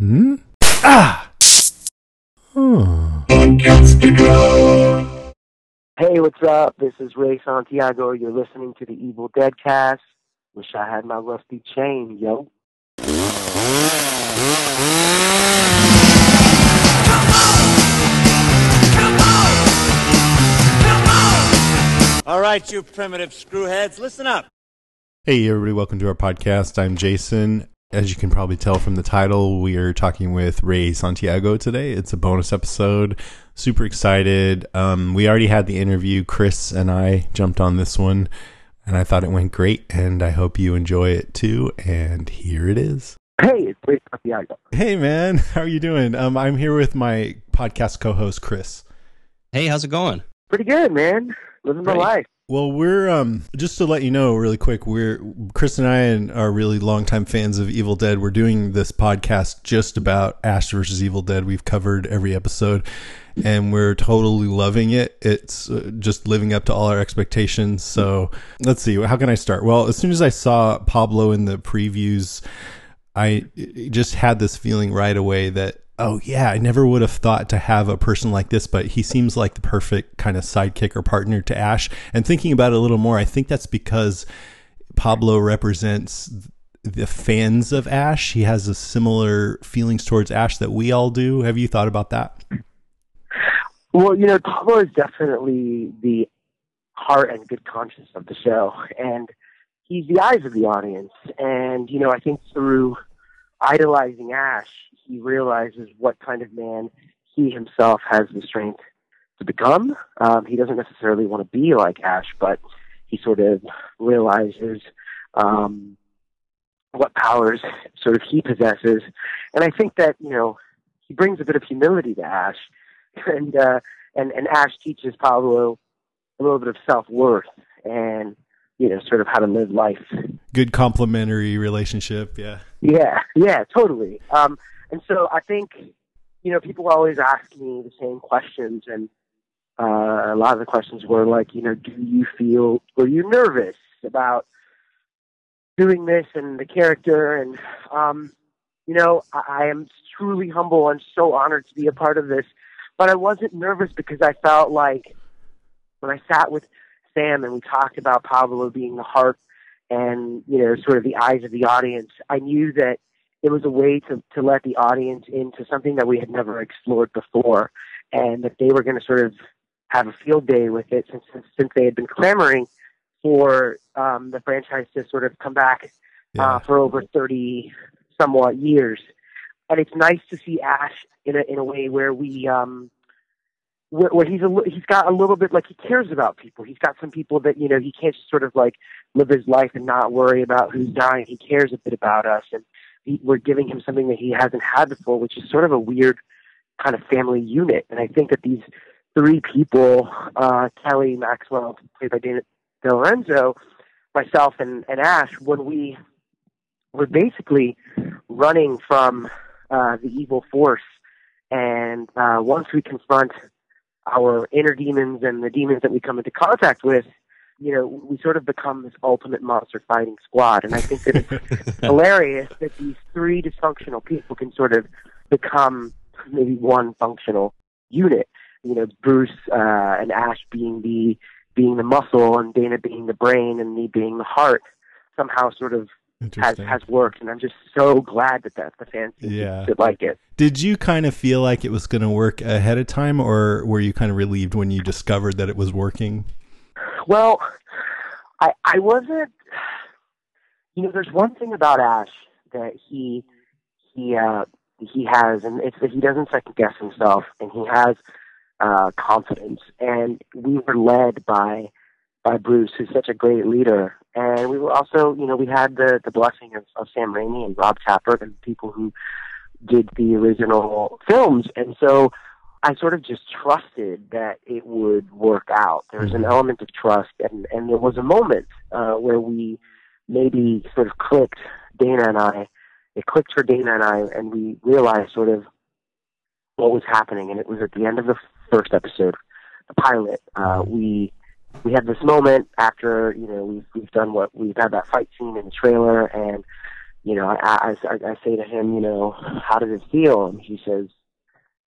Hmm? Ah! Hmm. Hey, what's up? This is Ray Santiago. You're listening to the Evil Dead cast. Wish I had my rusty chain, yo. Come on. Come on. All right, you primitive screwheads, listen up. Hey, everybody, welcome to our podcast. I'm Jason. As you can probably tell from the title, we are talking with Ray Santiago today. It's a bonus episode. Super excited. Um, we already had the interview. Chris and I jumped on this one, and I thought it went great, and I hope you enjoy it too. And here it is. Hey, it's Ray Santiago. Hey, man, how are you doing? Um, I'm here with my podcast co-host, Chris. Hey, how's it going? Pretty good, man. Living my Great. life. Well, we're um just to let you know really quick, we're Chris and I are really longtime fans of Evil Dead. We're doing this podcast just about Ash versus Evil Dead. We've covered every episode, and we're totally loving it. It's uh, just living up to all our expectations. So let's see, how can I start? Well, as soon as I saw Pablo in the previews, I just had this feeling right away that oh yeah, I never would have thought to have a person like this, but he seems like the perfect kind of sidekick or partner to Ash. And thinking about it a little more, I think that's because Pablo represents the fans of Ash. He has a similar feelings towards Ash that we all do. Have you thought about that? Well, you know, Pablo is definitely the heart and good conscience of the show, and he's the eyes of the audience. And you know, I think through idolizing Ash, he realizes what kind of man he himself has the strength to become. Um, he doesn't necessarily want to be like Ash, but he sort of realizes um, what powers sort of he possesses. And I think that you know he brings a bit of humility to Ash, and uh, and and Ash teaches Pablo a little bit of self worth and you know sort of how to live life. Good complementary relationship. Yeah. Yeah, yeah, totally. Um, and so I think, you know, people always ask me the same questions, and uh, a lot of the questions were like, you know, do you feel, were you nervous about doing this and the character? And, um, you know, I, I am truly humble and so honored to be a part of this, but I wasn't nervous because I felt like when I sat with Sam and we talked about Pablo being the heart and you know sort of the eyes of the audience i knew that it was a way to to let the audience into something that we had never explored before and that they were going to sort of have a field day with it since since, they had been clamoring for um the franchise to sort of come back Yeah. uh, for over 30 somewhat years and it's nice to see ash in a in a way where we um where, where he's a he's got a little bit like he cares about people. He's got some people that you know he can't just sort of like live his life and not worry about who's dying. He cares a bit about us, and we're giving him something that he hasn't had before, which is sort of a weird kind of family unit. And I think that these three people, uh, Kelly Maxwell, played by Dana DeLorenzo, myself, and, and Ash, when we were basically running from uh, the evil force, and uh, once we confront our inner demons and the demons that we come into contact with, you know, we sort of become this ultimate monster fighting squad. And I think that it's hilarious that these three dysfunctional people can sort of become maybe one functional unit. You know, Bruce uh, and Ash being the being the muscle, and Dana being the brain, and me being the heart. Somehow, sort of has has worked, and I'm just so glad that that the fans Yeah. to like it. Did you kind of feel like it was going to work ahead of time, or were you kind of relieved when you discovered that it was working? Well, I I wasn't. You know, there's one thing about Ash that he he uh, he has, and it's that he doesn't second guess himself, and he has uh, confidence. And we were led by by Bruce, who's such a great leader, and we were also, you know, we had the the blessing of, of Sam Raimi and Rob Tapert and people who did the original films, and so I sort of just trusted that it would work out. There was an Mhm. element of trust, and and there was a moment uh, where we maybe sort of clicked. Dana and I, it clicked for Dana and I, and we realized sort of what was happening. And it was at the end of the first episode, the pilot. Uh, we we had this moment after you know we've we've done what we've had that fight scene in the trailer, and you know, I, I, I say to him, you know, how did it feel? And he says,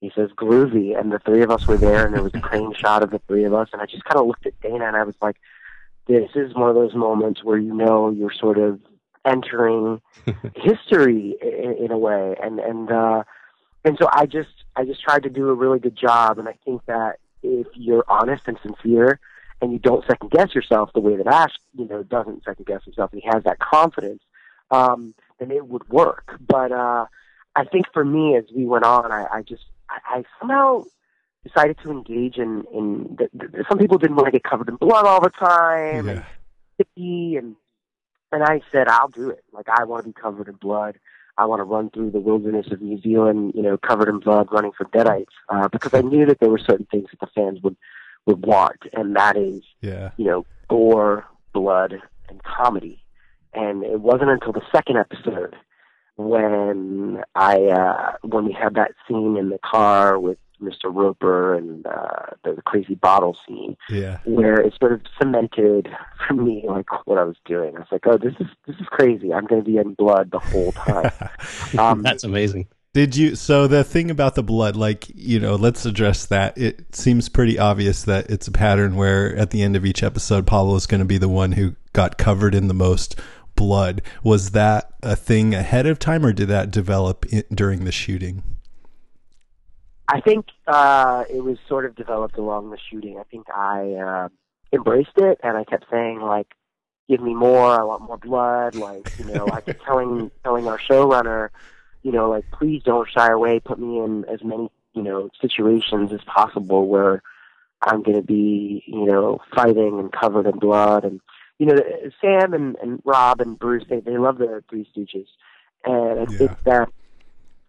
he says groovy. And the three of us were there, and there was a crane shot of the three of us. And I just kind of looked at Dana, and I was like, this is one of those moments where you know you're sort of entering history in, in a way. And and uh, and so I just I just tried to do a really good job. And I think that if you're honest and sincere, and you don't second guess yourself the way that Ash, you know, doesn't second guess himself, and he has that confidence, um, then it would work. But uh, I think for me, as we went on, I, I just I, I somehow decided to engage in in the, the, some people didn't want to get covered in blood all the time Yeah. and sticky and and I said I'll do it. Like I want to be covered in blood. I want to run through the wilderness of New Zealand, you know, covered in blood, running from deadites, uh, because I knew that there were certain things that the fans would would want, and that is Yeah. you know, gore, blood, and comedy. And it wasn't until the second episode when I uh when we had that scene in the car with Mr. Roper and uh the, the crazy bottle scene Yeah. where it sort of cemented for me like what I was doing. I was like, Oh, this is this is crazy. I'm gonna be in blood the whole time. Um That's amazing. Did you? So the thing about the blood, like you know, let's address that. It seems pretty obvious that it's a pattern where at the end of each episode, Pablo is going to be the one who got covered in the most blood. Was that a thing ahead of time, or did that develop in, during the shooting? I think uh, it was sort of developed along the shooting. I think I uh, embraced it, and I kept saying like, "Give me more! I want more blood!" Like you know, I kept telling telling our showrunner, you know, like please don't shy away. Put me in as many you know situations as possible where I'm going to be you know fighting and covered in blood. And you know, Sam and, and Rob and Bruce they they love the Three Stooges, and I Yeah. think that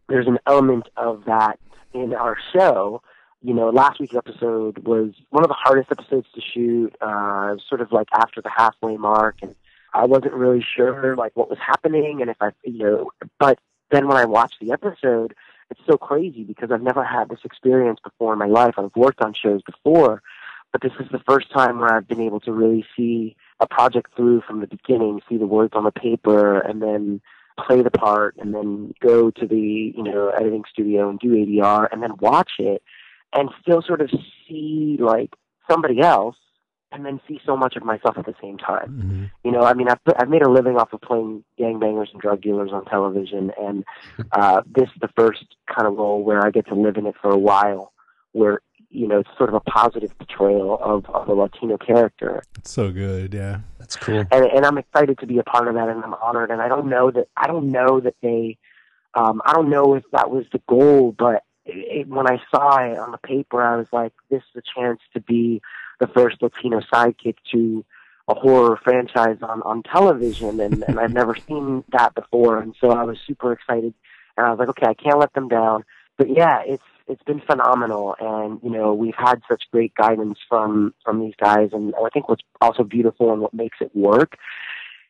there's an element of that in our show. You know, last week's episode was one of the hardest episodes to shoot. Uh, sort of like after the halfway mark, and I wasn't really sure like what was happening, and if I, you know, but then when I watched the episode, it's so crazy because I've never had this experience before in my life. I've worked on shows before, but this is the first time where I've been able to really see a project through from the beginning, see the words on the paper, and then play the part and then go to the you know editing studio and do ADR and then watch it and still sort of see like somebody else and then see so much of myself at the same time. Mm-hmm. You know, I mean, I've I've made a living off of playing gangbangers and drug dealers on television, and uh, this is the first kind of role where I get to live in it for a while, where you know it's sort of a positive portrayal of, of a Latino character, It's so good. Yeah. That's cool. and and I'm excited to be a part of that, and I'm honored. And I don't know that I don't know that they, um, I don't know if that was the goal, but it, it, when I saw it on the paper, I was like, this is a chance to be the first Latino sidekick to a horror franchise on on television, and and I've never seen that before, and so I was super excited, and I was like, okay, I can't let them down. But yeah, it's it's been phenomenal, and you know we've had such great guidance from from these guys, and I think what's also beautiful and what makes it work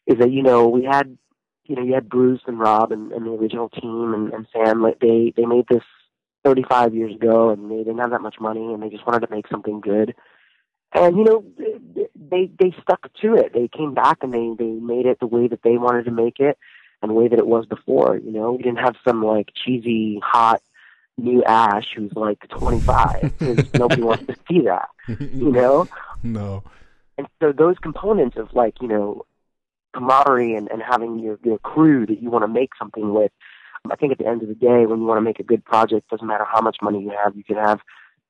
is that you know we had you know you had Bruce and Rob and, and the original team and, and Sam like they they made this 35 years ago, and they didn't have that much money, and they just wanted to make something good, and you know they they stuck to it. They came back and they they made it the way that they wanted to make it, and the way that it was before. You know, we didn't have some like cheesy hot new Ash who's like 25 because nobody wants to see that. You know, no. and so those components of like you know camaraderie and, and having your your crew that you want to make something with. I think at the end of the day, when you want to make a good project, doesn't matter how much money you have. You can have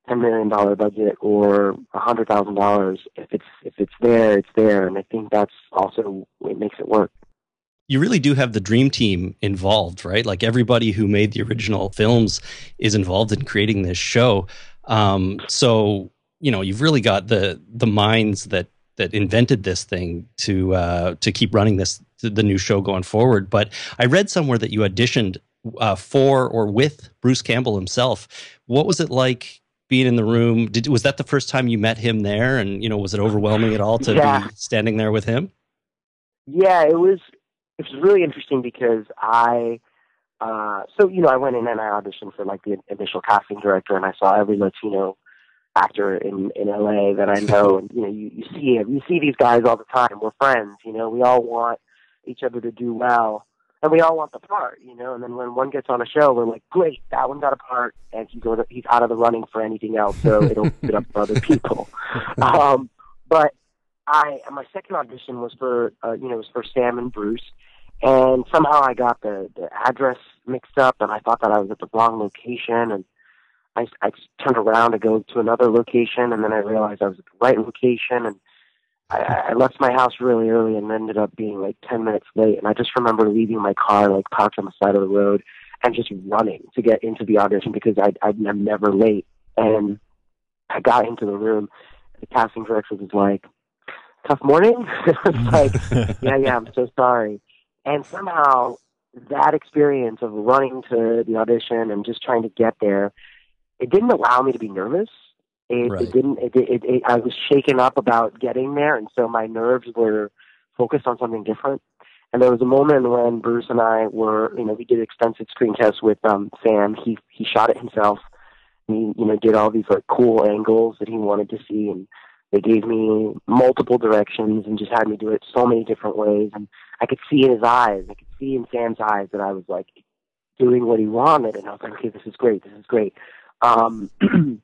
ten million dollar budget or a hundred thousand dollars. If it's if it's there, it's there, and I think that's also what makes it work. You really do have the dream team involved, right? Like everybody who made the original films is involved in creating this show. Um, so you know, you've really got the the minds that that invented this thing to uh, to keep running this the new show going forward. But I read somewhere that you auditioned uh, for or with Bruce Campbell himself. What was it like being in the room? Did was that the first time you met him there? And you know, was it overwhelming at all to Yeah. be standing there with him? Yeah, it was it was really interesting because I uh so you know, I went in and I auditioned for like the initial casting director and I saw every Latino actor in in LA that I know and you know, you, you see it. You see these guys all the time. We're friends, you know, we all want each other to do well. and we all want the part, you know. And then when one gets on a show, we're like, great, that one got a part, and he's over, he's out of the running for anything else, so it'll fit up for other people. Um, but I my second audition was for uh, you know was for Sam and Bruce, and somehow I got the the address mixed up, and I thought that I was at the wrong location, and I I turned around to go to another location, and then I realized I was at the right location, and I, I left my house really early and ended up being like 10 minutes late. And I just remember leaving my car like parked on the side of the road and just running to get into the audition because I, I'm never late. And I got into the room. The casting director was like, tough morning? I was like, yeah, yeah, I'm so sorry. And somehow that experience of running to the audition and just trying to get there, it didn't allow me to be nervous it, Right. it didn't. It, it, it, I was shaken up about getting there, and so my nerves were focused on something different. And there was a moment when Bruce and I were, you know, we did extensive screen tests with um, Sam. He he shot it himself. He, you know, did all these like cool angles that he wanted to see, and they gave me multiple directions and just had me do it so many different ways. And I could see in his eyes, I could see in Sam's eyes that I was like doing what he wanted, and I was like, okay, this is great, this is great. Um, and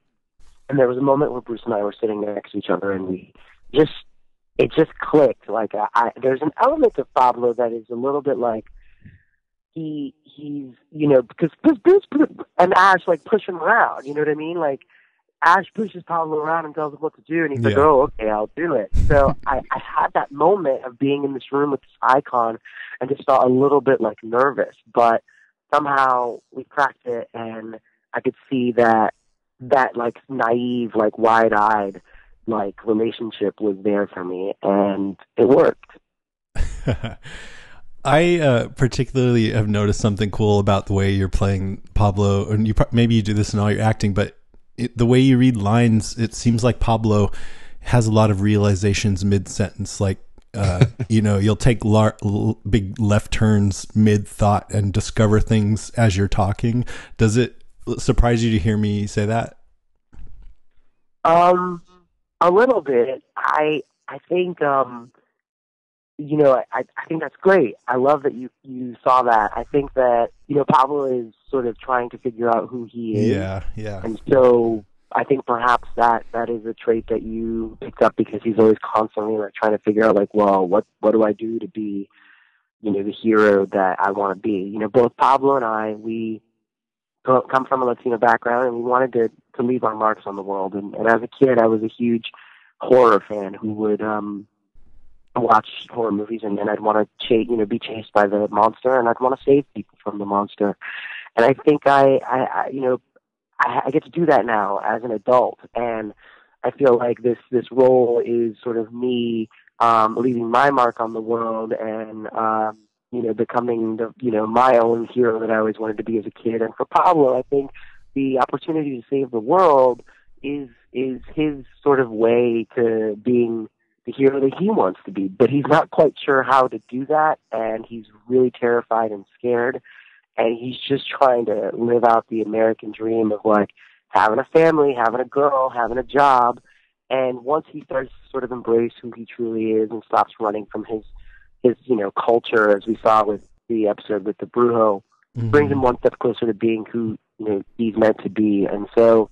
there was a moment where Bruce and I were sitting next to each other, and we just it just clicked. Like I, I there's an element of Pablo that is a little bit like he he's you know because Bruce and Ash like push him around. You know what I mean? Like Ash pushes Pablo around and tells him what to do, and he's like, "Oh, okay, I'll do it." So I, I had that moment of being in this room with this icon, and just felt a little bit like nervous, but somehow we cracked it, and I could see that that like naive, like wide-eyed, like relationship was there for me, and it worked. I uh, particularly have noticed something cool about the way you're playing Pablo, and you pro- maybe you do this in all your acting, but it, the way you read lines, it seems like Pablo has a lot of realizations mid sentence. Like, uh, you know, you'll take lar- l- big left turns mid thought and discover things as you're talking. Does it surprise you to hear me say that? Um, a little bit. I I think um, you know, I I think that's great. I love that you you saw that. I think that you know Pablo is sort of trying to figure out who he is. Yeah, yeah. And so I think perhaps that that is a trait that you picked up because he's always constantly like trying to figure out like, well, what what do I do to be, you know, the hero that I want to be. You know, both Pablo and I, we come from a Latino background and we wanted to to leave our marks on the world. And, and as a kid, I was a huge horror fan who would um watch horror movies and then I'd want to chase, you know, be chased by the monster and I'd want to save people from the monster. And I think I, I, I you know, I, I get to do that now as an adult, and I feel like this this role is sort of me um, leaving my mark on the world and um, you know becoming the you know my own hero that I always wanted to be as a kid. And for Pablo, I think the opportunity to save the world is is his sort of way to being the hero that he wants to be, but he's not quite sure how to do that, and he's really terrified and scared and he's just trying to live out the American dream of like having a family, having a girl, having a job. And once he starts to sort of embrace who he truly is and stops running from his his you know culture, as we saw with the episode with the Brujo, mm-hmm. brings him one step closer to being who you know he's meant to be. And so,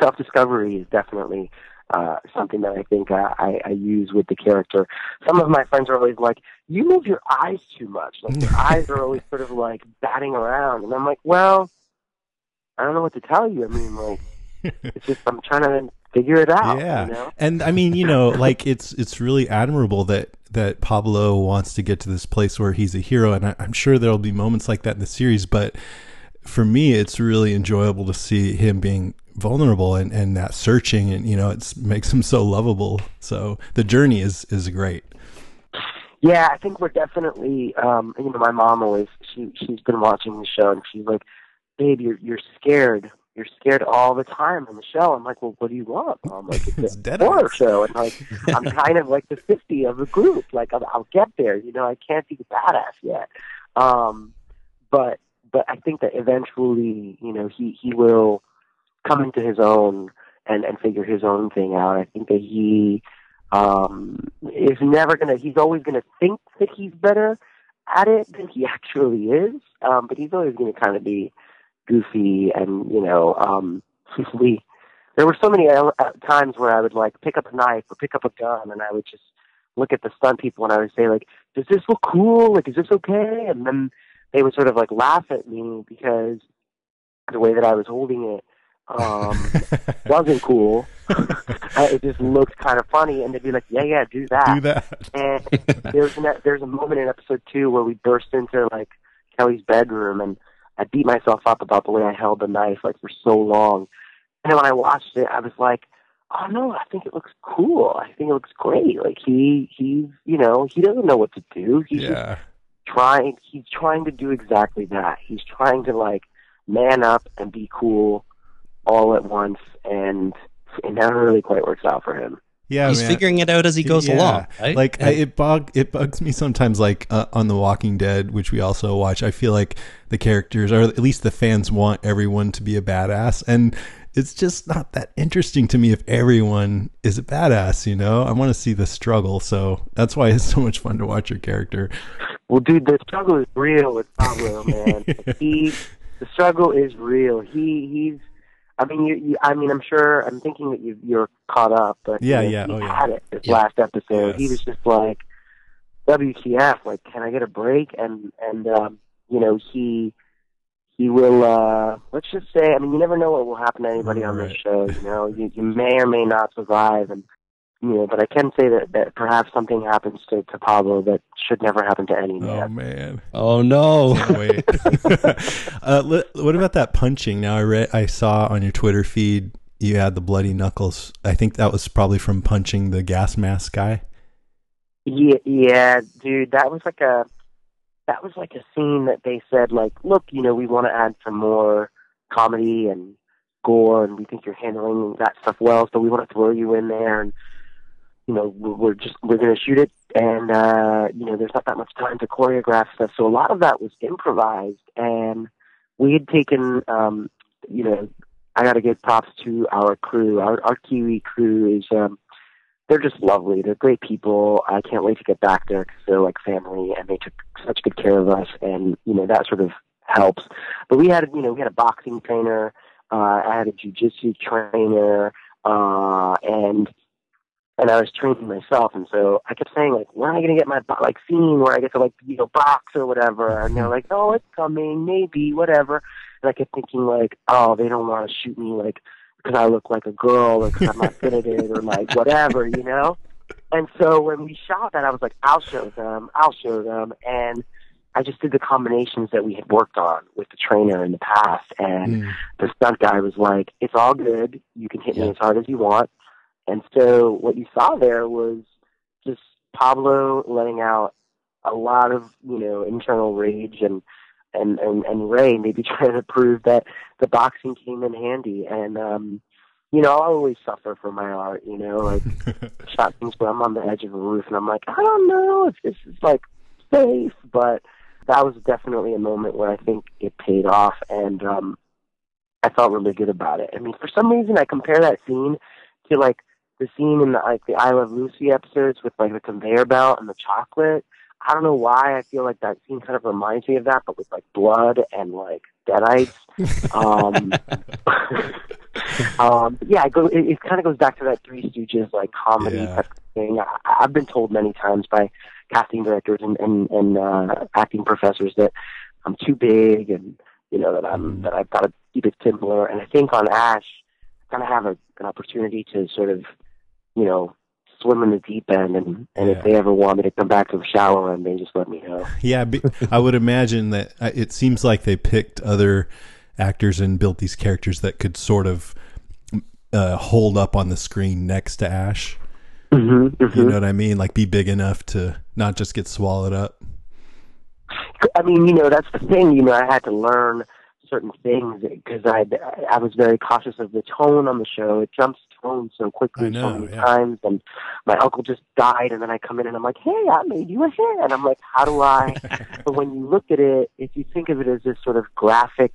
self discovery is definitely uh, something that I think uh, I, I use with the character. Some of my friends are always like, "You move your eyes too much. Like your eyes are always sort of like batting around," and I'm like, "Well, I don't know what to tell you. I mean, like, it's just I'm trying to figure it out. yeah You know? and i mean you know like it's it's really admirable that that pablo wants to get to this place where he's a hero and I, i'm sure there'll be moments like that in the series but for me it's really enjoyable to see him being vulnerable and and that searching and you know it makes him so lovable so the journey is is great Yeah, I think we're definitely. Um, you know, my mom always she she's been watching the show and she's like, "Babe, you're you're scared. You're scared all the time in the show." I'm like, "Well, what do you want, mom? Like it's, It's a dead horror show, and like I'm kind of like the fifty of the group. Like I'll, I'll get there. You know, I can't be the badass yet. Um, but but I think that eventually, you know, he he will come into his own and and figure his own thing out. I think that he um is never gonna he's always gonna think that he's better at it than he actually is. Um, but he's always to kind of be goofy, and you know, um, we. There were so many uh, times where I would like pick up a knife or pick up a gun, and I would just look at the stunt people and I would say like, "Does this look cool? Like, is this okay?" And then they would sort of like laugh at me because the way that I was holding it um, wasn't cool. it just looked kind of funny, and they'd be like, "Yeah, yeah, do that." Do that. And there's an, there's a moment in episode two where we burst into like Kelly's bedroom, and I beat myself up about the way I held the knife like for so long. And then when I watched it, I was like, "Oh no, I think it looks cool. I think it looks great. Like he he's you know he doesn't know what to do. He's just Yeah. trying he's trying to do exactly that. He's trying to like man up and be cool all at once and it never really quite works out for him. Yeah, He's man. figuring it out as he goes Yeah. along. Right? Like And- I, it bug it bugs me sometimes. Like uh, on The Walking Dead, which we also watch, I feel like the characters, or at least the fans, want everyone to be a badass, and it's just not that interesting to me if everyone is a badass. You know, I want to see the struggle, so that's why it's so much fun to watch your character. Well dude, the struggle is real with Pablo, man. he the struggle is real. He he's I mean, you, you, I mean, I'm sure. I'm thinking that you, you're caught up, but Yeah, you know, yeah, he oh, yeah. had it this Yeah. last episode. He was just like, "WTF? Like, can I get a break?" And and um, you know, he he will. uh Let's just say, I mean, you never know what will happen to anybody on this show. You know, you, you may or may not survive, and you know, but I can say that that perhaps something happens to to Pablo that should never happen to any man. Oh man. man. oh no. Wait. uh, what about that punching? Now I read, I saw on your Twitter feed you had the bloody knuckles. I think that was probably from punching the gas mask guy. Yeah, yeah, dude, that was like a that was like a scene that they said like, look, you know, we want to add some more comedy and gore, and we think you're handling that stuff well, so we want to throw you in there, and you know, we're just we're gonna shoot it, and uh, you know, there's not that much time to choreograph stuff, so a lot of that was improvised, and we had taken, um, you know, I got to give props to our crew, our our Kiwi crew is. um they're just lovely. They're great people. I can't wait to get back there because they're like family, and they took such good care of us, and you know that sort of helps. But we had, you know, we had a boxing trainer. Uh, I had a jujitsu trainer, uh, and and I was training myself, and so I kept saying like, when am I going to get my bo- like scene where I get to like you know box or whatever? And they're like, oh, it's coming, maybe, whatever. And I kept thinking like, oh, they don't want to shoot me like because I look like a girl or because I'm not good at it or like whatever, you know. And so when we shot that, I was like, I'll show them, I'll show them, and I just did the combinations that we had worked on with the trainer in the past, and Mm. the stunt guy was like, "It's all good. You can hit me as hard as you want." And so what you saw there was just Pablo letting out a lot of you know internal rage and and and, and Ray maybe trying to prove that the boxing came in handy. And um, you know, I always suffer for my art. You know, like shot things where I'm on the edge of a roof and I'm like, I don't know if this is like safe, but that was definitely a moment where I think it paid off and um I felt really good about it. I mean, for some reason I compare that scene to like the scene in the like the I Love Lucy episodes with like the conveyor belt and the chocolate. I don't know why I feel like that scene kind of reminds me of that, but with like blood and like deadites. Um, um, yeah, it, go, it, it kind of goes back to that Three Stooges like comedy Yeah. type thing. I, I've been told many times by casting directors and and, and uh, acting professors that I'm too big and you know that I'm Mhm. that I've got to keep it simpler. And I think on Ash, I kind of have a, an opportunity to sort of you know swim in the deep end and and Yeah. if they ever want me to come back to the shallow end, they just let me know. Yeah, I would imagine that uh, it seems like they picked other actors and built these characters that could sort of uh, hold up on the screen next to Ash. Mm-hmm, You know what I mean? Like be big enough to not just get swallowed up. I mean, you know, that's the thing. You know, I had to learn certain things because I I was very cautious of the tone on the show. It jumps tone so quickly know, so many yeah. times, and my uncle just died, and then I come in and I'm like, "Hey, I made you a hit," and I'm like, "How do I?" but when you look at it, if you think of it as this sort of graphic,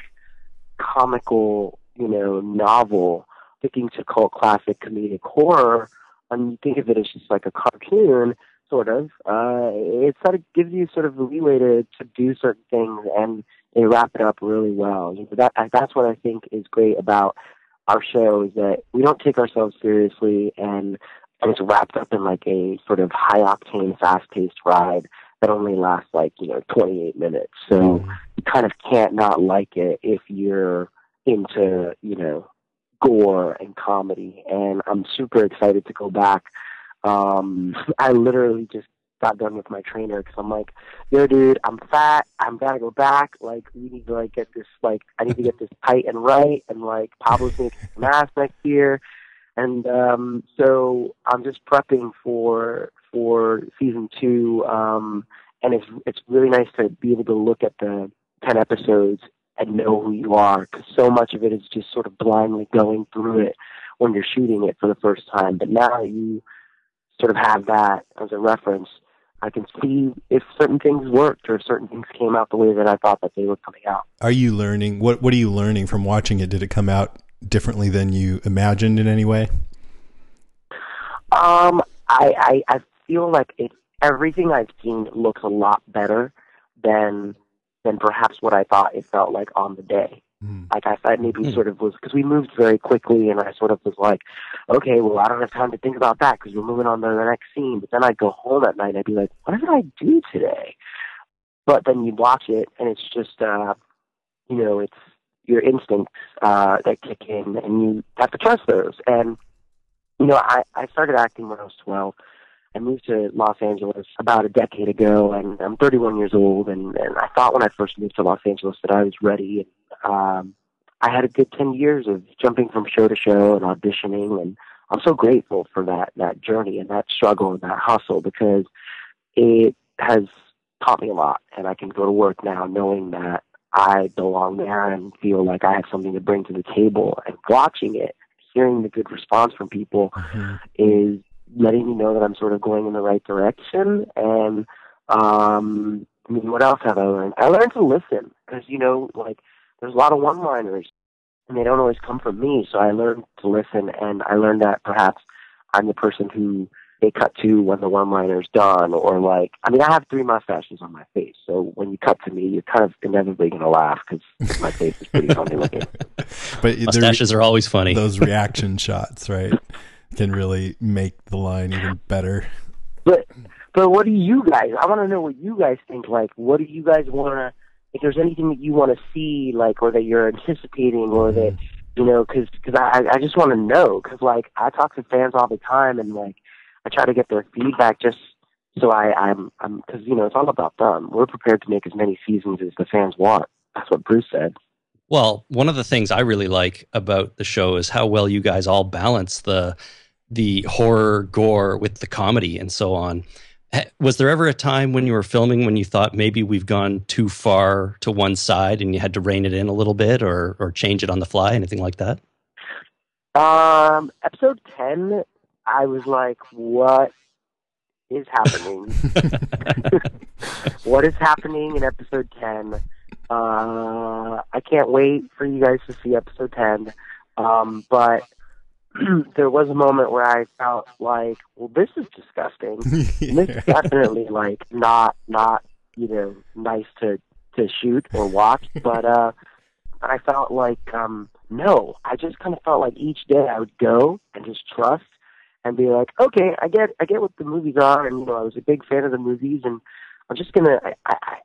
comical, you know, novel, sticking to cult classic comedic horror, and you think of it as just like a cartoon, sort of. Uh, it sort of gives you sort of the leeway to to do certain things, and they wrap it up really well. You know, that that's what I think is great about our show is that we don't take ourselves seriously, and and it's wrapped up in like a sort of high octane, fast paced ride that only lasts like you know 28 minutes. So Mm-hmm. you kind of can't not like it if you're into you know gore and comedy. And I'm super excited to go back. Um, I literally just got done with my trainer because I'm like, yo, dude, I'm fat. I'm gotta go back. Like, we need to like get this. Like, I need to get this tight and right. And like, Pablo's gonna some ass next year. And um, so I'm just prepping for for season two. Um, and it's it's really nice to be able to look at the ten episodes and know who you are because so much of it is just sort of blindly going through it when you're shooting it for the first time. But now you sort of have that as a reference, I can see if certain things worked or certain things came out the way that I thought that they were coming out. Are you learning? What What are you learning from watching it? Did it come out differently than you imagined in any way? Um, I, I I feel like it. Everything I've seen looks a lot better than than perhaps what I thought it felt like on the day. Mm. Like I thought maybe Hmm. sort of was because we moved very quickly, and I sort of was like, okay, well I don't have time to think about that because we're moving on to the next scene. But then I'd go home at night and I'd be like, what did I do today? But then you watch it, and it's just, uh, you know, it's your instincts uh, that kick in, and you have to trust those. And you know, I I started acting when I was twelve. I moved to Los Angeles about a decade ago, and I'm 31 years old. And, and I thought when I first moved to Los Angeles that I was ready. And um, I had a good 10 years of jumping from show to show and auditioning, and I'm so grateful for that that journey and that struggle and that hustle because it has taught me a lot. And I can go to work now knowing that I belong there and feel like I have something to bring to the table. And watching it, hearing the good response from people Mhm. is letting me know that I'm sort of going in the right direction. And um, I mean, what else have I learned? I learned to listen because you know, like there's a lot of one-liners, and they don't always come from me. So I learned to listen, and I learned that perhaps I'm the person who they cut to when the one-liner's done, or like I mean, I have three mustaches on my face, so when you cut to me, you're kind of inevitably going to laugh because my face is pretty funny looking. But the- Mustaches are always funny. those reaction shots, right, can really make the line even better. But but what do you guys? I want to know what you guys think. Like, what do you guys want to? If there's anything that you want to see, like, or that you're anticipating, or mm-hmm. that you know, because cause I I just want to know. Because like I talk to fans all the time, and like I try to get their feedback just so I I'm I'm because you know it's all about them. We're prepared to make as many seasons as the fans want. That's what Bruce said. Well, one of the things I really like about the show is how well you guys all balance the the horror gore with the comedy and so on. Was there ever a time when you were filming when you thought maybe we've gone too far to one side and you had to rein it in a little bit or or change it on the fly, anything like that? Um, episode ten, I was like, what is happening? what is happening in episode 10. Uh, I can't wait for you guys to see episode 10. Um, but there was a moment where I felt like, well, this is disgusting. And This is definitely like not, not, you know, nice to, to shoot or watch. But, uh, I felt like, um, no, I just kind of felt like each day I would go and just trust and be like, okay, I get, I get what the movies are, and you know, I was a big fan of the movies, and I'm just gonna. I, I,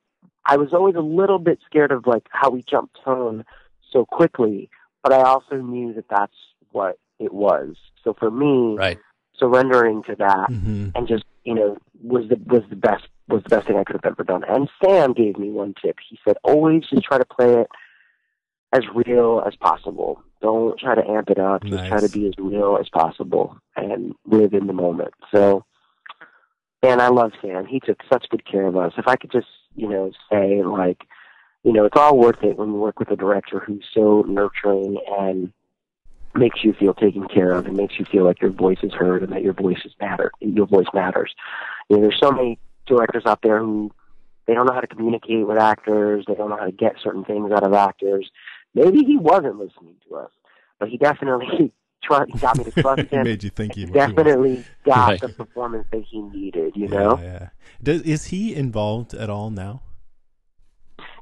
I was always a little bit scared of like how we jumped tone so quickly, but I also knew that that's what it was. So for me, Right. surrendering to that hmm and just you know was the was the best was the best thing I could have ever done. And Sam gave me one tip. He said always just try to play it as real as possible. Don't try to amp it up. Just try to be as real as possible and live in the moment. So, and I love Sam. He took such good care of us. If I could just you know say like, you know, it's all worth it when you work with a director who's so nurturing and makes you feel taken care of and makes you feel like your voice is heard and that your voice is matter your voice matters. You know, there's so many directors out there who they don't know how to communicate with actors, they don't know how to get certain things out of actors. Maybe he wasn't listening to us, but he definitely trust. Got me to trust he him. made you think he he was. Definitely got Right. the performance that he needed. You Yeah, know. yeah. Does, is he involved at all now?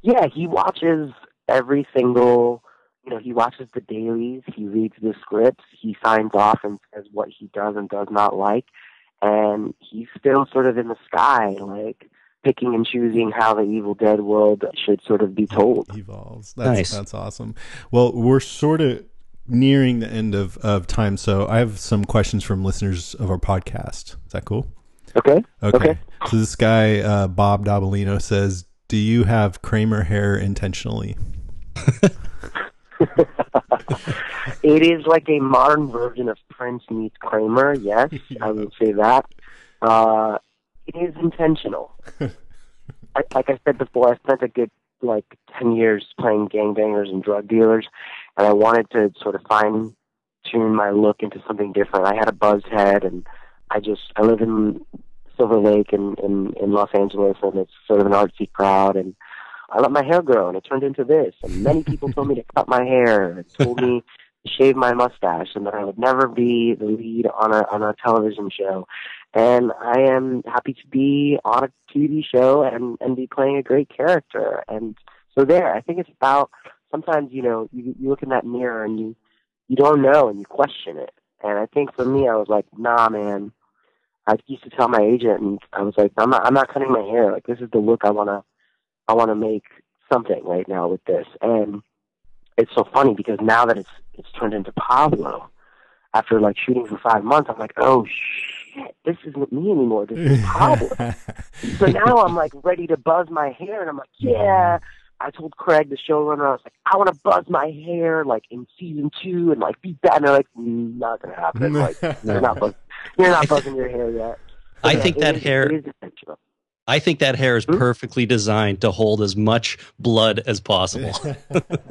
Yeah, he watches every single. You know, he watches the dailies. He reads the scripts. He signs off and says what he does and does not like. And he's still sort of in the sky, like picking and choosing how the Evil Dead world should sort of be told. evolves. That's Nice. that's awesome. Well, we're sort of nearing the end of, of time, so I have some questions from listeners of our podcast. Is that cool? Okay. Okay. Okay. So this guy uh, Bob Dabalino says, "Do you have Kramer hair intentionally?" It is like a modern version of Prince meets Kramer. Yes, I would say that. Uh, it is intentional. I, like I said before, I spent a good like ten years playing gangbangers and drug dealers, and I wanted to sort of fine tune my look into something different. I had a buzz head, and I just I live in Silver Lake in in, in Los Angeles, and it's sort of an artsy crowd, and I let my hair grow, and it turned into this. And many people told me to cut my hair, and told me to shave my mustache, and that I would never be the lead on a on a television show. And I am happy to be on a TV show and and be playing a great character. And so there, I think it's about sometimes you know you you look in that mirror and you you don't know and you question it. And I think for me, I was like, nah, man. I used to tell my agent, and I was like, I'm not I'm not cutting my hair. Like this is the look I wanna I want to make something right now with this. And it's so funny because now that it's it's turned into Pablo, after like shooting for five months, I'm like, oh shit, this isn't me anymore. This is Pablo. so now I'm like ready to buzz my hair, and I'm like, yeah. I told Craig, the showrunner, I was like, I want to buzz my hair like in season two and like be bad. And they're like, "Mm, not gonna happen. Like you're not buzz- you're not buzzing your hair yet. I Yeah, think it that is- hair- it is intentional. I think that hair is Hmm? perfectly designed to hold as much blood as possible.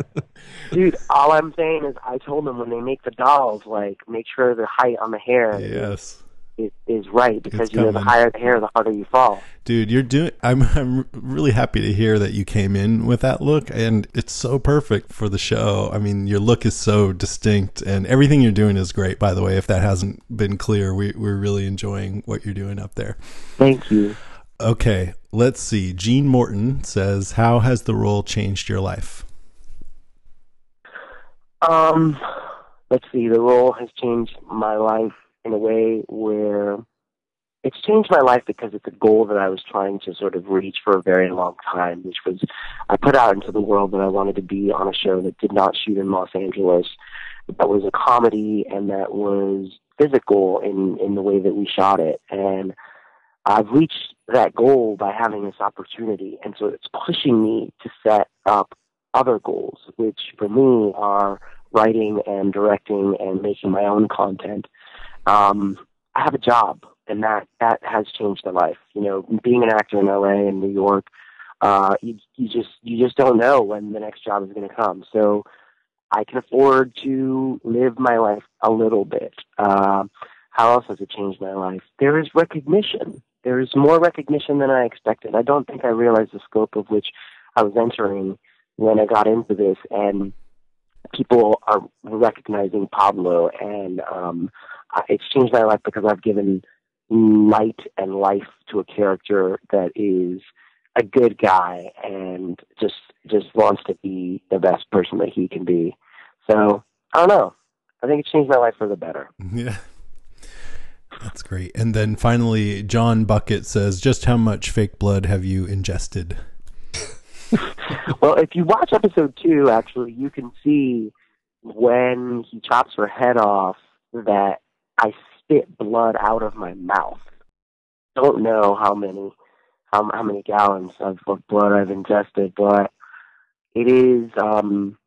Dude, all I'm saying is I told them when they make the dolls, like, make sure the height on the hair yes. is, is right because, you know, the higher the hair, the harder you fall. Dude, you're doing. I'm I'm really happy to hear that you came in with that look, and it's so perfect for the show. I mean, your look is so distinct, and everything you're doing is great. By the way, if that hasn't been clear, we we're really enjoying what you're doing up there. Thank you. Okay, let's see. Gene Morton says, "How has the role changed your life?" Um, let's see. The role has changed my life in a way where it's changed my life because it's a goal that I was trying to sort of reach for a very long time, which was I put out into the world that I wanted to be on a show that did not shoot in Los Angeles, that was a comedy and that was physical in in the way that we shot it, and I've reached that goal by having this opportunity, and so it's pushing me to set up other goals, which for me are writing and directing and making my own content. Um, I have a job, and that that has changed my life. You know, being an actor in LA and New York, uh, you you just you just don't know when the next job is going to come. So I can afford to live my life a little bit. Uh, how else has it changed my life? There is recognition. There is more recognition than I expected. I don't think I realized the scope of which I was entering when I got into this, and people are recognizing Pablo, and um, it's changed my life because I've given light and life to a character that is a good guy and just just wants to be the best person that he can be. So I don't know. I think it changed my life for the better. Yeah. That's great. And then finally, John Bucket says, "Just how much fake blood have you ingested?" well, if you watch episode two, actually, you can see when he chops her head off that I spit blood out of my mouth. Don't know how many how how many gallons of, blood I've ingested, but it is um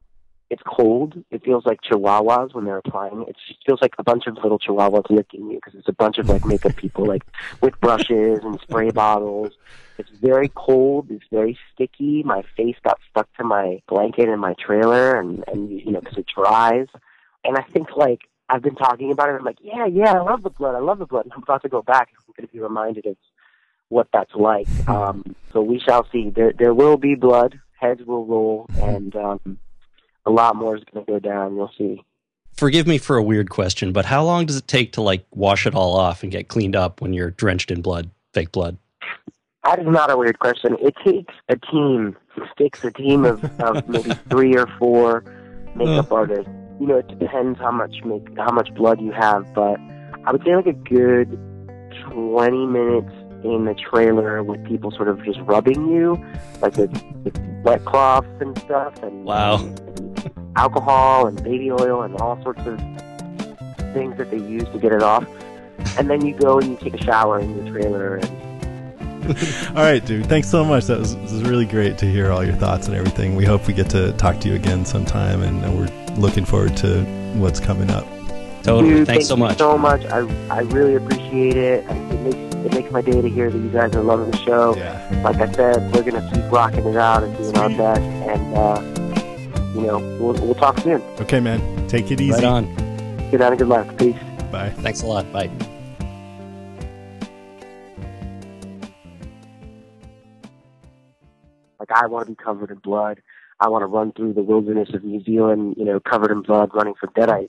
it's cold. It feels like chihuahuas when they're applying it. Feels like a bunch of little chihuahuas licking you because it's a bunch of like makeup people like with brushes and spray bottles. It's very cold. It's very sticky. My face got stuck to my blanket in my trailer, and and you know because it dries. And I think like I've been talking about it. I'm like, yeah, yeah, I love the blood. I love the blood. And I'm about to go back. I'm going to be reminded of what that's like. Um, so we shall see. There there will be blood. Heads will roll, and um, a lot more is going to go down. You'll see. forgive me for a weird question, but how long does it take to like wash it all off and get cleaned up when you're drenched in blood, fake blood? That is not a weird question. It takes a team. It takes a team of, of maybe three or four makeup uh. artists. You know, it depends how much make how much blood you have, but I would say like a good twenty minutes in the trailer with people sort of just rubbing you, like with, with wet cloths and stuff, and Wow. and alcohol and baby oil and all sorts of things that they use to get it off. And then you go and you take a shower in your trailer and All right, dude. Thanks so much. That was, this was really great to hear all your thoughts and everything. We hope we get to talk to you again sometime, and, and we're looking forward to what's coming up. Totally. Dude, Thanks thank so you much. so much. I I really appreciate it. It makes it makes my day to hear that you guys are loving the show. Yeah. Like I said, we're gonna keep rocking it out and doing our best. And uh, you know, we'll we'll talk soon. Okay, man. Take it easy. Right on. Good night and good luck. Peace. Bye. Thanks a lot. Bye. Like I want to be covered in blood. I want to run through the wilderness of New Zealand, you know, covered in blood, running from deadites.